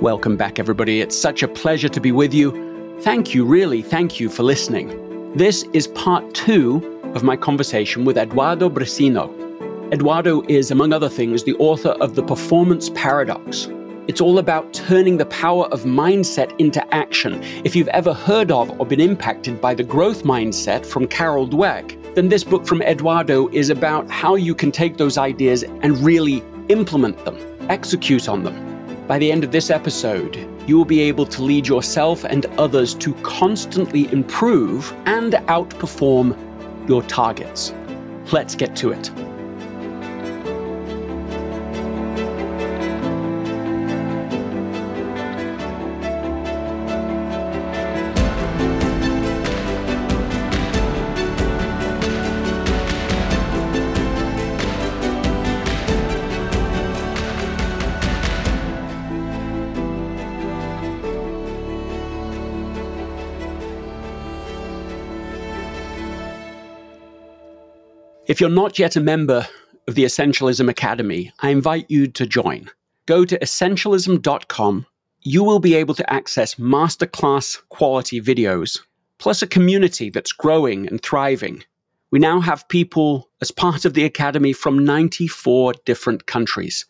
Welcome back, everybody. It's such a pleasure to be with you. Thank you, really, thank you for listening. This is part two of my conversation with Eduardo Briceño. Eduardo is, among other things, the author of The Performance Paradox. It's all about turning the power of mindset into action. If you've ever heard of or been impacted by the growth mindset from Carol Dweck, then this book from Eduardo is about how you can take those ideas and really implement them, execute on them. By the end of this episode, you will be able to lead yourself and others to constantly improve and outperform your targets. Let's get to it. If you're not yet a member of the Essentialism Academy, I invite you to join. Go to essentialism.com. You will be able to access masterclass quality videos, plus a community that's growing and thriving. We now have people as part of the Academy from 94 different countries.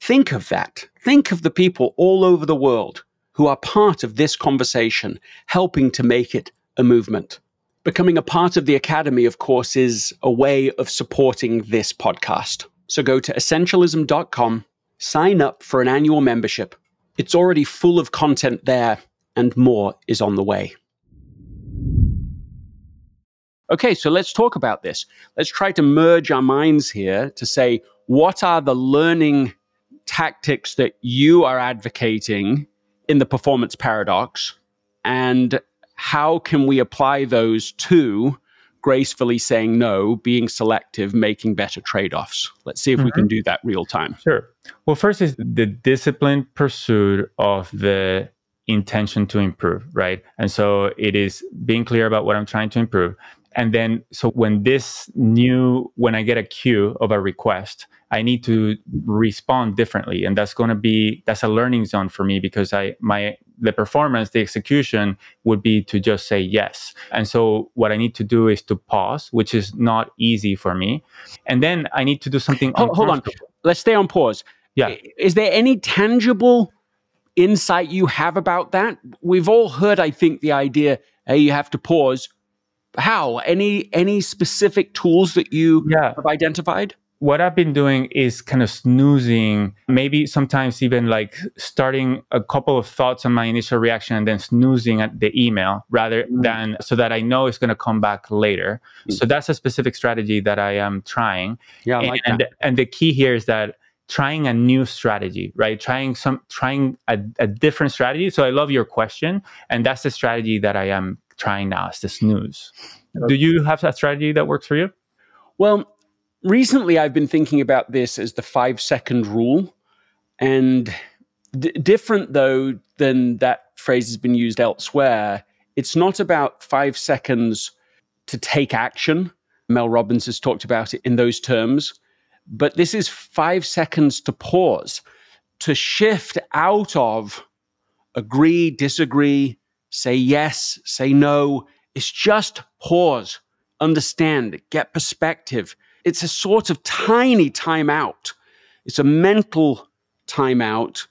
Think of that. Think of the people all over the world who are part of this conversation, helping to make it a movement. Becoming a part of the Academy, of course, is a way of supporting this podcast. So go to essentialism.com, sign up for an annual membership. It's already full of content there, and more is on the way. Okay, so let's talk about this. Let's try to merge our minds here to say what are the learning tactics that you are advocating in the performance paradox? And how can we apply those to gracefully saying no, being selective, making better trade offs? Let's see if mm-hmm. we can mm-hmm. do that real time. Sure. Well, first is the disciplined pursuit of the intention to improve, right? And so it is being clear about what I'm trying to improve. And then, so when this new, when I get a cue of a request, I need to respond differently. And that's going to be, that's a learning zone for me because I, my, the performance, the execution would be to just say yes. And so what I need to do is to pause, which is not easy for me. And then I need to do something. Hold, hold on. Let's stay on pause. Yeah. Is there any tangible insight you have about that? We've all heard, I think, the idea, hey, you have to pause. How? Any any specific tools that you yeah. have identified? what I've been doing is kind of snoozing, maybe sometimes even like starting a couple of thoughts on my initial reaction and then snoozing at the email rather mm. than so that I know it's going to come back later. Mm. So that's a specific strategy that I am trying. Yeah, I and, like and, and the key here is that trying a new strategy, right? Trying some, trying a, a different strategy. So I love your question. And that's the strategy that I am trying now is the snooze. Do you have that strategy that works for you? Well, recently I've been thinking about this as the five second rule. And d- different, though, than that phrase has been used elsewhere, it's not about five seconds to take action. Mel Robbins has talked about it in those terms. But this is five seconds to pause, to shift out of agree, disagree, say yes, say no. It's just pause, understand, get perspective, it's a sort of tiny timeout. It's a mental timeout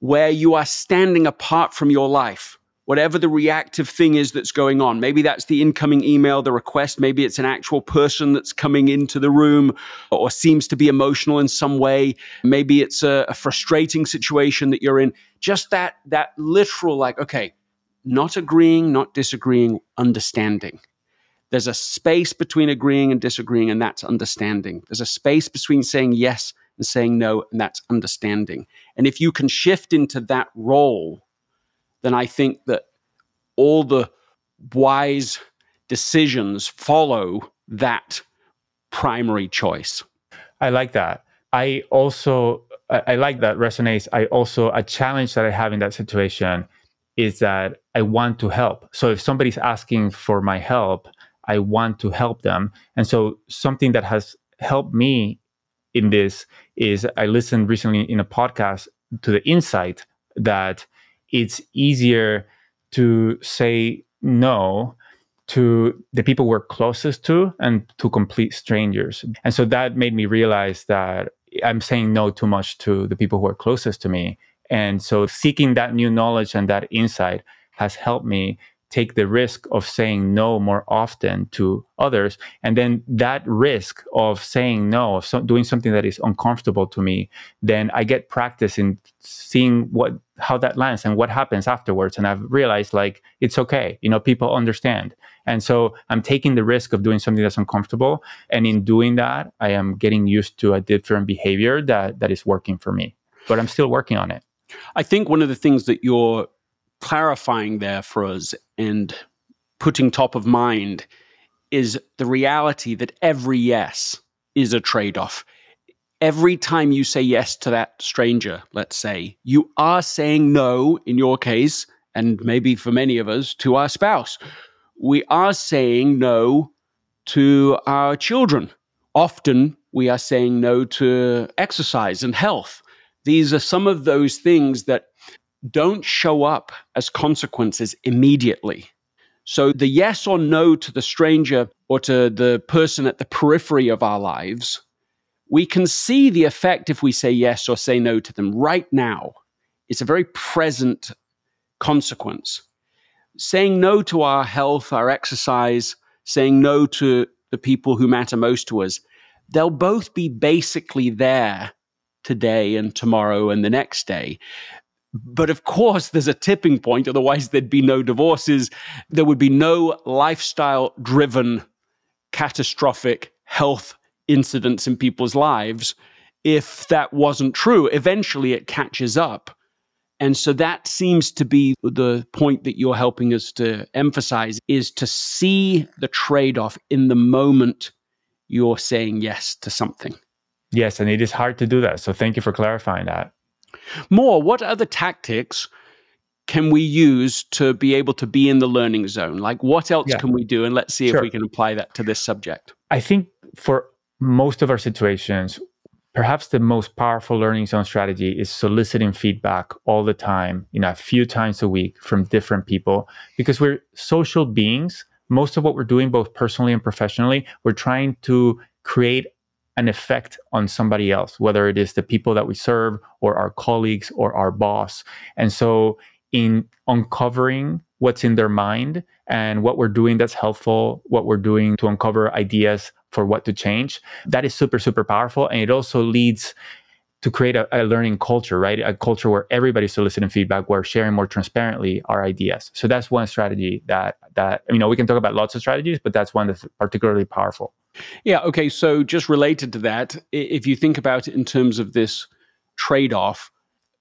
where you are standing apart from your life. Whatever the reactive thing is that's going on. Maybe that's the incoming email, the request. Maybe it's an actual person that's coming into the room or seems to be emotional in some way. Maybe it's a, a frustrating situation that you're in. Just that, that literal, like, okay, not agreeing, not disagreeing, understanding. There's a space between agreeing and disagreeing, and that's understanding. There's a space between saying yes and saying no, and that's understanding. And if you can shift into that role, then I think that all the wise decisions follow that primary choice. I like that. I also I, I like that resonates. I also a challenge that I have in that situation is that I want to help. So if somebody's asking for my help, I want to help them. And so something that has helped me in this is I listened recently in a podcast to the insight that it's easier to say no to the people we're closest to and to complete strangers. And so that made me realize that I'm saying no too much to the people who are closest to me. And so seeking that new knowledge and that insight has helped me take the risk of saying no more often to others. And then that risk of saying no of so, doing something that is uncomfortable to me then i get practice in seeing what how that lands and what happens afterwards. And i've realized like it's okay you know people understand. And so i'm taking the risk of doing something that's uncomfortable. And in doing that i am getting used to a different behavior that that is working for me. But i'm still working on it i think one of the things that you're clarifying there for us and putting top of mind is the reality that every yes is a trade off. Every time you say yes to that stranger, let's say, you are saying no in your case, and maybe for many of us, to our spouse. We are saying no to our children. Often we are saying no to exercise and health. These are some of those things that don't show up as consequences immediately. So the yes or no to the stranger or to the person at the periphery of our lives, we can see the effect if we say yes or say no to them right now. It's a very present consequence. Saying no to our health, our exercise, saying no to the people who matter most to us, they'll both be basically there today and tomorrow and the next day. But of course, there's a tipping point. Otherwise, there'd be no divorces. There would be no lifestyle driven catastrophic health incidents in people's lives if that wasn't true. Eventually, it catches up. And so that seems to be the point that you're helping us to emphasize is to see the trade off in the moment you're saying yes to something. Yes, and it is hard to do that. So thank you for clarifying that. More, what other tactics can we use to be able to be in the learning zone? Like, what else yeah. can we do? And let's see sure. if we can apply that to this subject. I think for most of our situations, perhaps the most powerful learning zone strategy is soliciting feedback all the time, you know, a few times a week from different people, because we're social beings. Most of what we're doing, both personally and professionally, we're trying to create an effect on somebody else, whether it is the people that we serve or our colleagues or our boss. And so, in uncovering what's in their mind and what we're doing that's helpful, what we're doing to uncover ideas for what to change, that is super, super powerful. And it also leads to create a, a, learning culture, right? A culture where everybody's soliciting feedback, where sharing more transparently our ideas. So that's one strategy that that you know we can talk about lots of strategies, but that's one that's particularly powerful. Yeah. Okay. So just related to that, if you think about it in terms of this trade-off,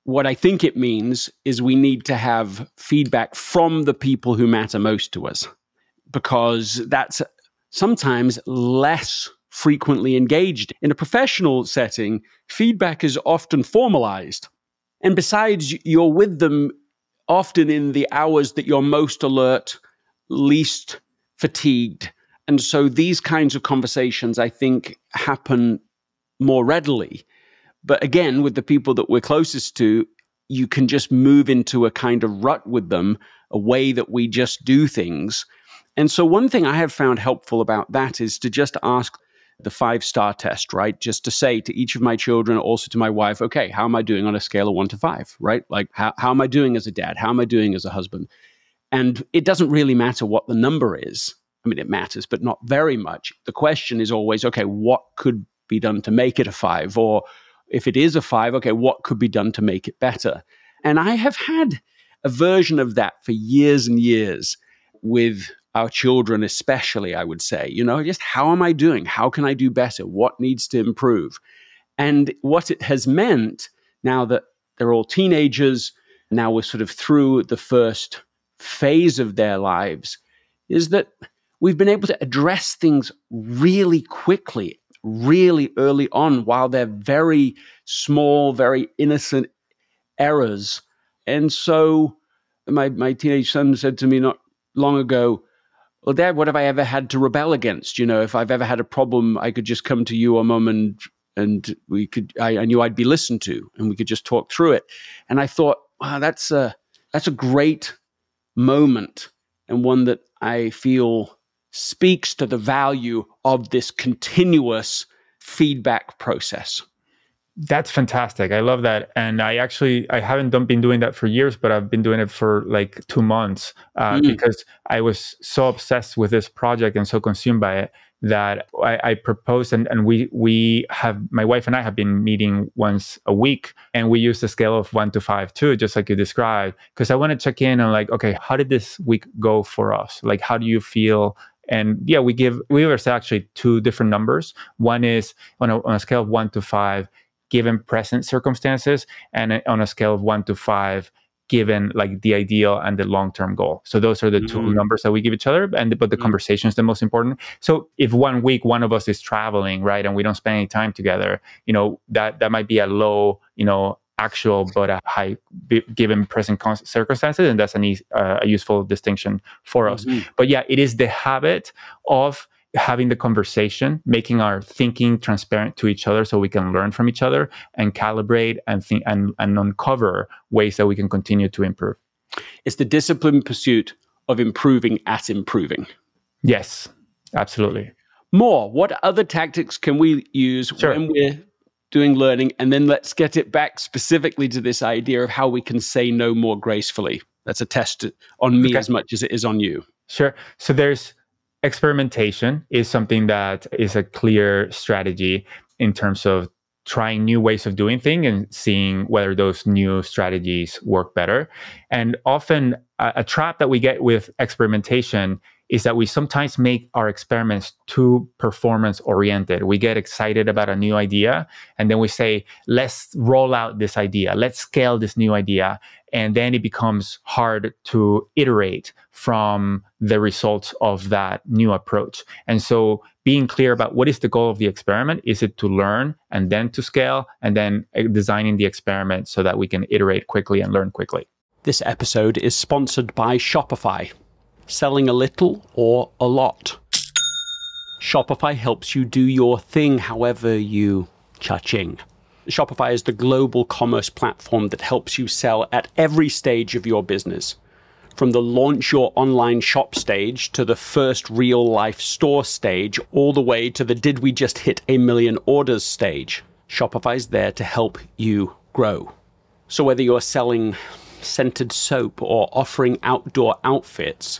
what I think it means is we need to have feedback from the people who matter most to us, because that's sometimes less frequently engaged. In a professional setting, feedback is often formalized. And besides, you're with them often in the hours that you're most alert, least fatigued. And so these kinds of conversations, I think, happen more readily. But again, with the people that we're closest to, you can just move into a kind of rut with them, a way that we just do things. And so, one thing I have found helpful about that is to just ask the five star test, right? Just to say to each of my children, also to my wife, okay, how am I doing on a scale of one to five, right? Like, how, how am I doing as a dad? How am I doing as a husband? And it doesn't really matter what the number is. I mean, it matters, but not very much. The question is always, okay, what could be done to make it a five? Or if it is a five, okay, what could be done to make it better? And I have had a version of that for years and years with our children, especially, I would say, you know, just how am I doing? How can I do better? What needs to improve? And what it has meant now that they're all teenagers, now we're sort of through the first phase of their lives, is that we've been able to address things really quickly, really early on, while they're very small, very innocent errors. And so my, my teenage son said to me not long ago, well, Dad, what have I ever had to rebel against? You know, if I've ever had a problem, I could just come to you or mom and and we could I, I knew I'd be listened to and we could just talk through it. And I thought wow, that's a that's a great moment and one that I feel speaks to the value of this continuous feedback process. That's fantastic. I love that, and I actually I haven't done, been doing that for years, but I've been doing it for like two months uh, mm. because I was so obsessed with this project and so consumed by it that I, I proposed and, and we we have my wife and I have been meeting once a week and we use the scale of one to five too, just like you described, because I want to check in on like, okay, how did this week go for us? Like how do you feel and yeah, we give we give ourselves actually two different numbers. One is on a, on a scale of one to five, given present circumstances, and on a scale of one to five, given like the ideal and the long-term goal. So those are the mm-hmm. two numbers that we give each other, and but the mm-hmm. conversation is the most important. So if one week one of us is traveling, right, and we don't spend any time together, you know that that might be a low, you know, actual but a high given present circumstances and that's an e- uh, a useful distinction for us mm-hmm. but yeah it is the habit of having the conversation making our thinking transparent to each other so we can learn from each other and calibrate and think and, and uncover ways that we can continue to improve it's the disciplined pursuit of improving at improving yes absolutely more what other tactics can we use sure. when we're doing learning. And then let's get it back specifically to this idea of how we can say no more gracefully. That's a test on me okay. as much as it is on you. Sure. So there's experimentation is something that is a clear strategy in terms of trying new ways of doing things and seeing whether those new strategies work better. And often a, a trap that we get with experimentation is that we sometimes make our experiments too performance oriented. We get excited about a new idea and then we say, let's roll out this idea, let's scale this new idea. And then it becomes hard to iterate from the results of that new approach. And so being clear about what is the goal of the experiment is it to learn and then to scale and then uh, designing the experiment so that we can iterate quickly and learn quickly. This episode is sponsored by Shopify selling a little or a lot. Shopify helps you do your thing however you cha-ching. Shopify is the global commerce platform that helps you sell at every stage of your business. From the launch your online shop stage to the first real life store stage, all the way to the did we just hit a million orders stage. Shopify's there to help you grow. So whether you're selling scented soap or offering outdoor outfits,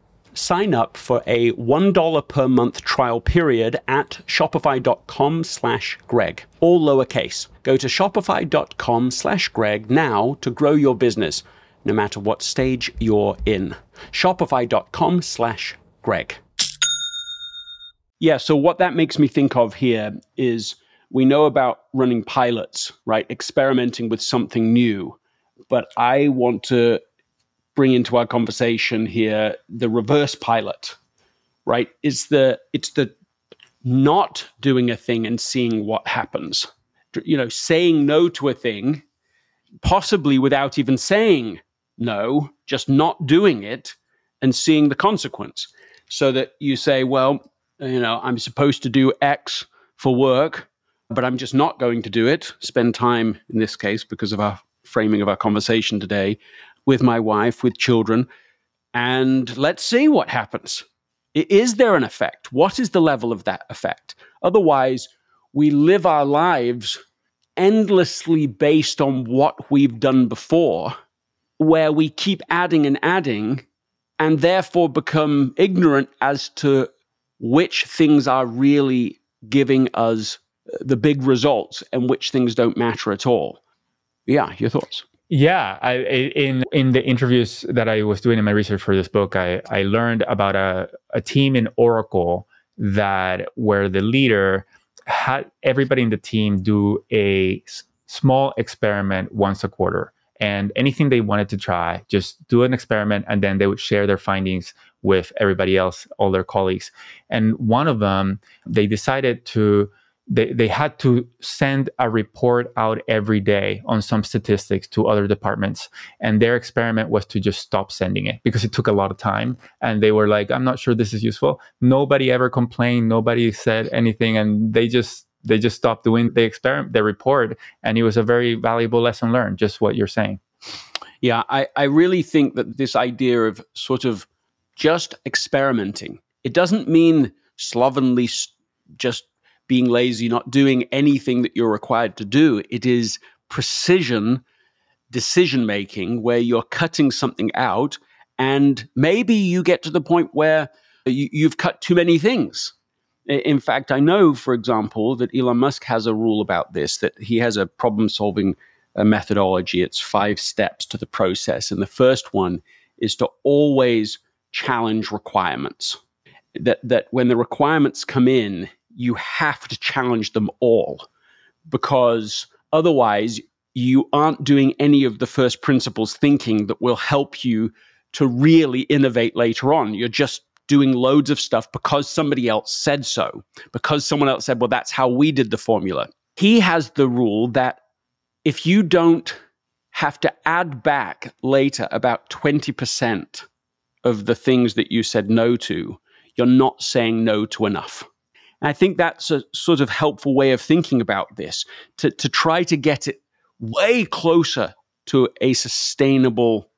sign up for a $1 per month trial period at shopify.com slash greg all lowercase. Go to shopify.com slash greg now to grow your business no matter what stage you're in. Shopify.com slash greg. Yeah so what that makes me think of here is we know about running pilots right? Experimenting with something new but i want to bring into our conversation here the reverse pilot, right? Is the it's the not doing a thing and seeing what happens. You know, saying no to a thing, possibly without even saying no, just not doing it and seeing the consequence. So that you say, well, you know, I'm supposed to do X for work, but I'm just not going to do it. Spend time in this case because of our framing of our conversation today with my wife, with children, and let's see what happens. Is there an effect? What is the level of that effect? Otherwise, we live our lives endlessly based on what we've done before, where we keep adding and adding, and therefore become ignorant as to which things are really giving us uh, the big results and which things don't matter at all. Yeah, your thoughts? Yeah, I, in in the interviews that I was doing in my research for this book, I, I learned about a, a team in Oracle that where the leader had everybody in the team do a s- small experiment once a quarter. And anything they wanted to try just do an experiment and then they would share their findings with everybody else all their colleagues. And one of them they decided to they, they had to send a report out every day on some statistics to other departments. And their experiment was to just stop sending it because it took a lot of time. And they were like i'm not sure this is useful. Nobody ever complained. Nobody said anything. And they just they just stopped doing the experiment the report. And it was a very valuable lesson learned just what you're saying. Yeah i, I really think that this idea of sort of just experimenting it doesn't mean slovenly just being lazy, not doing anything that you're required to do. It is precision decision making where you're cutting something out and maybe you get to the point where you, have cut too many things. In fact, I know, for example, that Elon Musk has a rule about this that he has a problem solving uh, methodology. It's five steps to the process. And the first one is to always challenge requirements. That, that when the requirements come in, you have to challenge them all because otherwise you aren't doing any of the first principles thinking that will help you to really innovate later on. You're just doing loads of stuff because somebody else said so, because someone else said, well, that's how we did the formula. He has the rule that if you don't have to add back later about 20% of the things that you said no to, you're not saying no to enough. And I think that's a sort of helpful way of thinking about this to, to try to get it way closer to a sustainable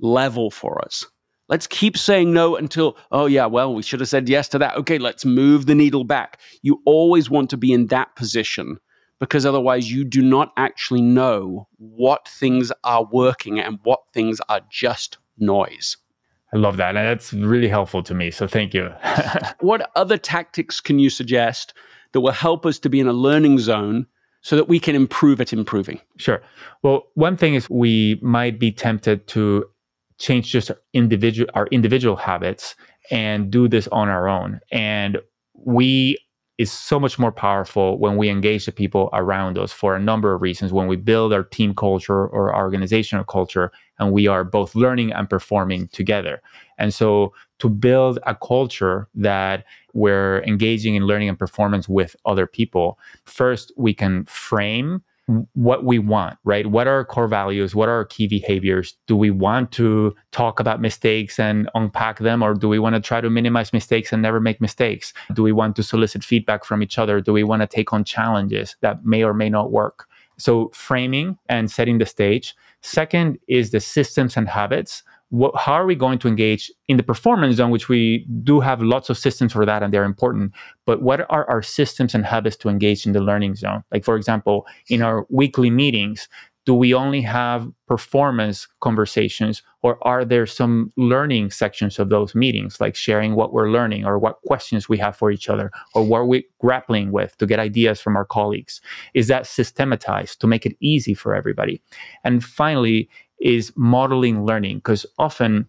level for us. Let's keep saying no until, oh, yeah, well, we should have said yes to that. Okay, let's move the needle back. You always want to be in that position because otherwise you do not actually know what things are working and what things are just noise. I love that. And that's really helpful to me. So thank you. what other tactics can you suggest that will help us to be in a learning zone so that we can improve at improving? Sure. Well, one thing is we might be tempted to change just our individual our individual habits and do this on our own. And we is so much more powerful when we engage the people around us for a number of reasons. When we build our team culture or our organizational culture, and we are both learning and performing together. And so, to build a culture that we're engaging in learning and performance with other people, first we can frame what we want, right? What are our core values? What are our key behaviors? Do we want to talk about mistakes and unpack them, or do we want to try to minimize mistakes and never make mistakes? Do we want to solicit feedback from each other? Do we want to take on challenges that may or may not work? So, framing and setting the stage. Second is the systems and habits what, how are we going to engage in the performance zone, which we do have lots of systems for that and they're important. But what are our systems and habits to engage in the learning zone? Like, for example, in our weekly meetings, do we only have performance conversations or are there some learning sections of those meetings like sharing what we're learning or what questions we have for each other or what we're grappling with to get ideas from our colleagues is that systematized to make it easy for everybody and finally is modeling learning because often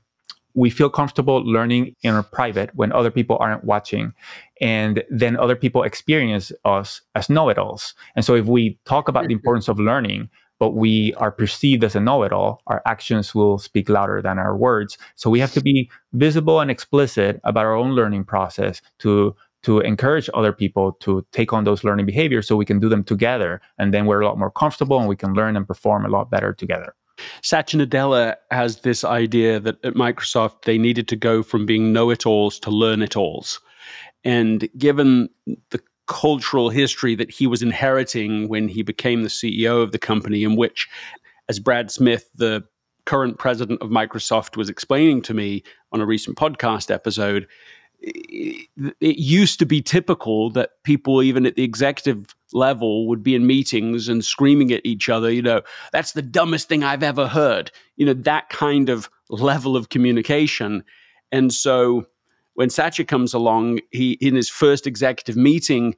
we feel comfortable learning in our private when other people aren't watching and then other people experience us as know-it-alls. And so if we talk about the mm-hmm. importance of learning but we are perceived as a know-it-all our actions will speak louder than our words. So we have to be visible and explicit about our own learning process to to encourage other people to take on those learning behaviors so we can do them together and then we're a lot more comfortable and we can learn and perform a lot better together Satya Nadella has this idea that at Microsoft they needed to go from being know it alls to learn it alls. And given the cultural history that he was inheriting when he became the CEO of the company, in which, as Brad Smith, the current president of Microsoft, was explaining to me on a recent podcast episode, it, used to be typical that people, even at the executive level, would be in meetings and screaming at each other, you know, that's the dumbest thing I've ever heard. You know, that kind of level of communication. And so when Satya comes along, he in his first executive meeting,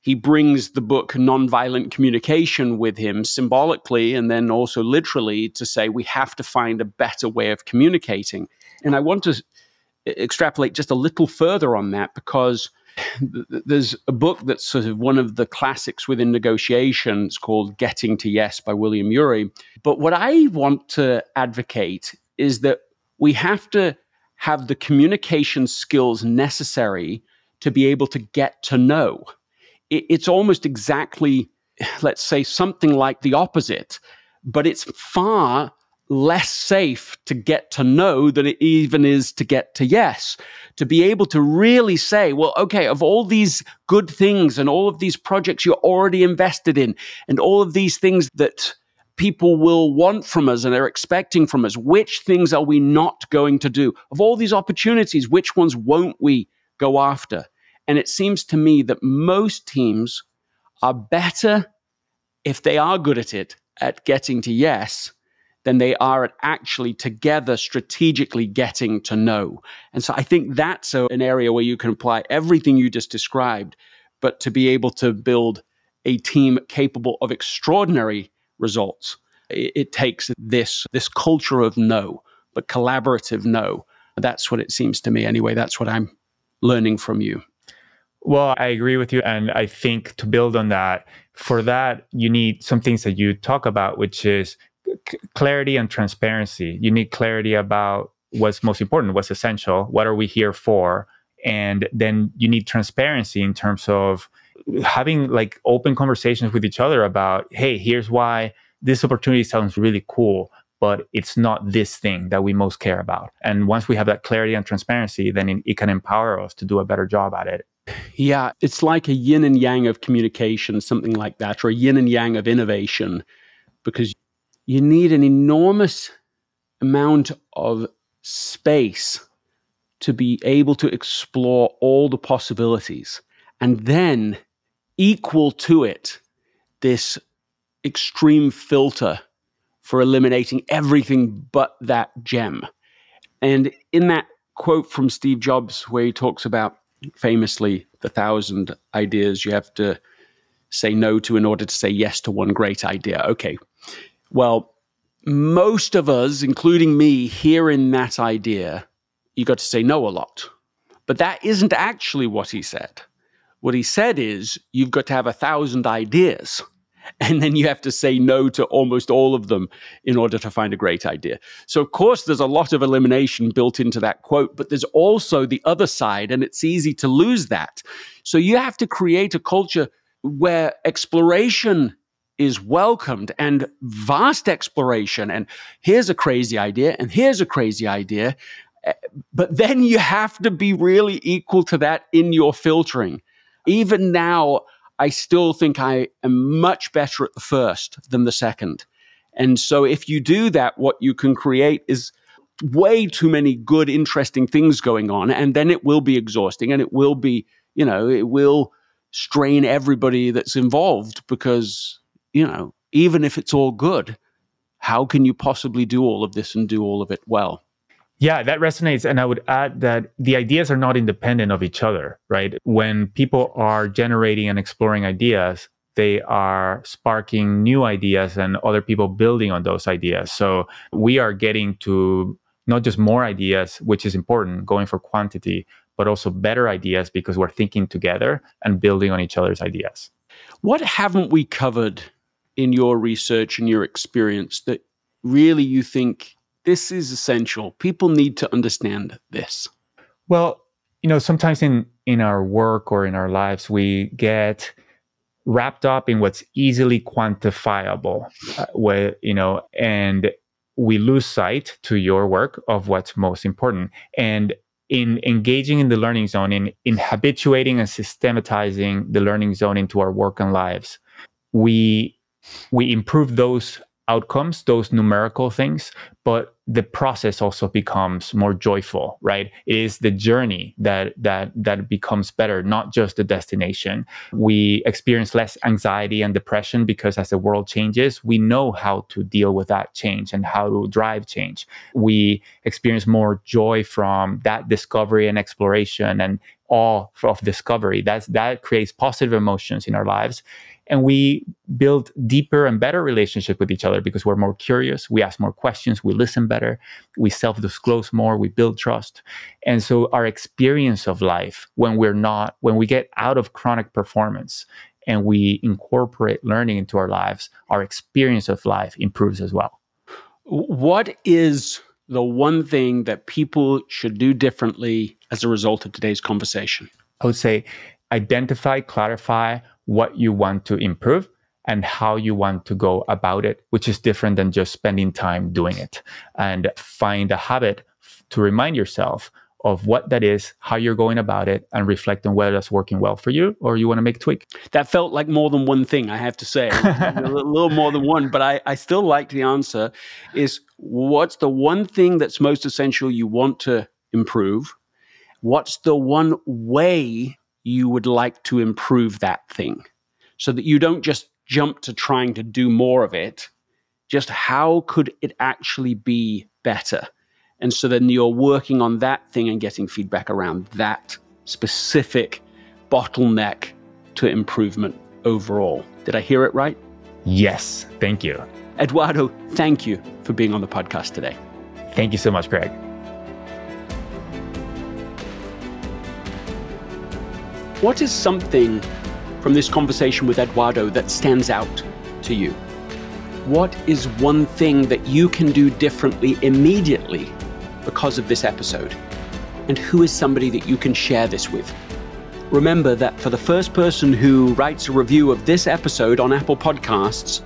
he brings the book Nonviolent Communication with him symbolically and then also literally to say we have to find a better way of communicating. And I want to extrapolate just a little further on that because there's a book that's sort of one of the classics within negotiations called Getting to Yes by William Ury. But what I want to advocate is that we have to have the communication skills necessary to be able to get to know it's almost exactly, let's say, something like the opposite, but it's far less safe to get to know than it even is to get to yes. To be able to really say, well, okay, of all these good things and all of these projects you're already invested in, and all of these things that people will want from us and are expecting from us, which things are we not going to do? Of all these opportunities, which ones won't we go after? And it seems to me that most teams are better if they are good at it, at getting to yes, than they are at actually together strategically getting to know. And so I think that's a, an area where you can apply everything you just described, but to be able to build a team capable of extraordinary results, it, it takes this, this culture of no, but collaborative no. That's what it seems to me anyway. That's what I'm learning from you. Well, I agree with you. And I think to build on that, for that, you need some things that you talk about, which is clarity and transparency. You need clarity about what's most important, what's essential, what are we here for? And then you need transparency in terms of having like open conversations with each other about, hey, here's why this opportunity sounds really cool but it's not this thing that we most care about. And once we have that clarity and transparency, then it, can empower us to do a better job at it. Yeah, it's like a yin and yang of communication, something like that, or a yin and yang of innovation, because you need an enormous amount of space to be able to explore all the possibilities. And then, equal to it, this extreme filter for eliminating everything but that gem. And in that quote from Steve Jobs, where he talks about famously the thousand ideas you have to say no to in order to say yes to one great idea. Okay. Well, most of us, including me, hearing that idea, you got to say no a lot. But that isn't actually what he said. What he said is you've got to have a thousand ideas and then you have to say no to almost all of them in order to find a great idea. So, of course, there's a lot of elimination built into that quote, but there's also the other side, and it's easy to lose that. So, you have to create a culture where exploration is welcomed and vast exploration. And here's a crazy idea, and here's a crazy idea. Eh, but then you have to be really equal to that in your filtering. Even now, I still think I am much better at the first than the second. And so if you do that, what you can create is way too many good, interesting things going on. And then it will be exhausting and it will be, you know, it will strain everybody that's involved because, you know, even if it's all good, how can you possibly do all of this and do all of it well? Yeah, that resonates. And I would add that the ideas are not independent of each other, right? When people are generating and exploring ideas, they are sparking new ideas and other people building on those ideas. So we are getting to not just more ideas, which is important, going for quantity, but also better ideas because we're thinking together and building on each other's ideas. What haven't we covered in your research and your experience that really you think this is essential. People need to understand this. Well, you know, sometimes in in our work or in our lives, we get wrapped up in what's easily quantifiable, uh, where you know, and we lose sight to your work of what's most important. And in engaging in the learning zone, in, in habituating and systematizing the learning zone into our work and lives, we we improve those outcomes, those numerical things, but the process also becomes more joyful, right? It is the journey that that that becomes better, not just the destination. We experience less anxiety and depression because as the world changes, we know how to deal with that change and how to drive change. We experience more joy from that discovery and exploration and awe of discovery. That's that creates positive emotions in our lives. And we build deeper and better relationship with each other because we're more curious. We ask more questions. We listen better. We self-disclose more. We build trust. And so our experience of life when we're not when we get out of chronic performance and we incorporate learning into our lives our experience of life improves as well. What is the one thing that people should do differently as a result of today's conversation i would say identify clarify what you want to improve and how you want to go about it, which is different than just spending time doing it. And find a habit to remind yourself of what that is, how you're going about it, and reflect on whether that's working well for you or you want to make a tweak. That felt like more than one thing, I have to say. a little more than one, but I, I still like the answer is what's the one thing that's most essential you want to improve? What's the one way you would like to improve that thing so that you don't just jump to trying to do more of it. Just how could it actually be better? And so then you're working on that thing and getting feedback around that specific bottleneck to improvement overall. Did I hear it right? Yes. Thank you. Eduardo, thank you for being on the podcast today. Thank you so much, Greg. What is something from this conversation with Eduardo that stands out to you? What is one thing that you can do differently immediately because of this episode? And who is somebody that you can share this with? Remember that for the first person who writes a review of this episode on Apple Podcasts,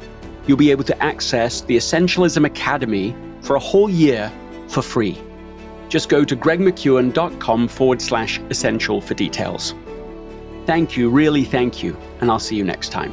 you'll be able to access the Essentialism Academy for a whole year for free. Just go to gregmckeown.com forward slash essential for details. Thank you, really thank you, and I'll see you next time.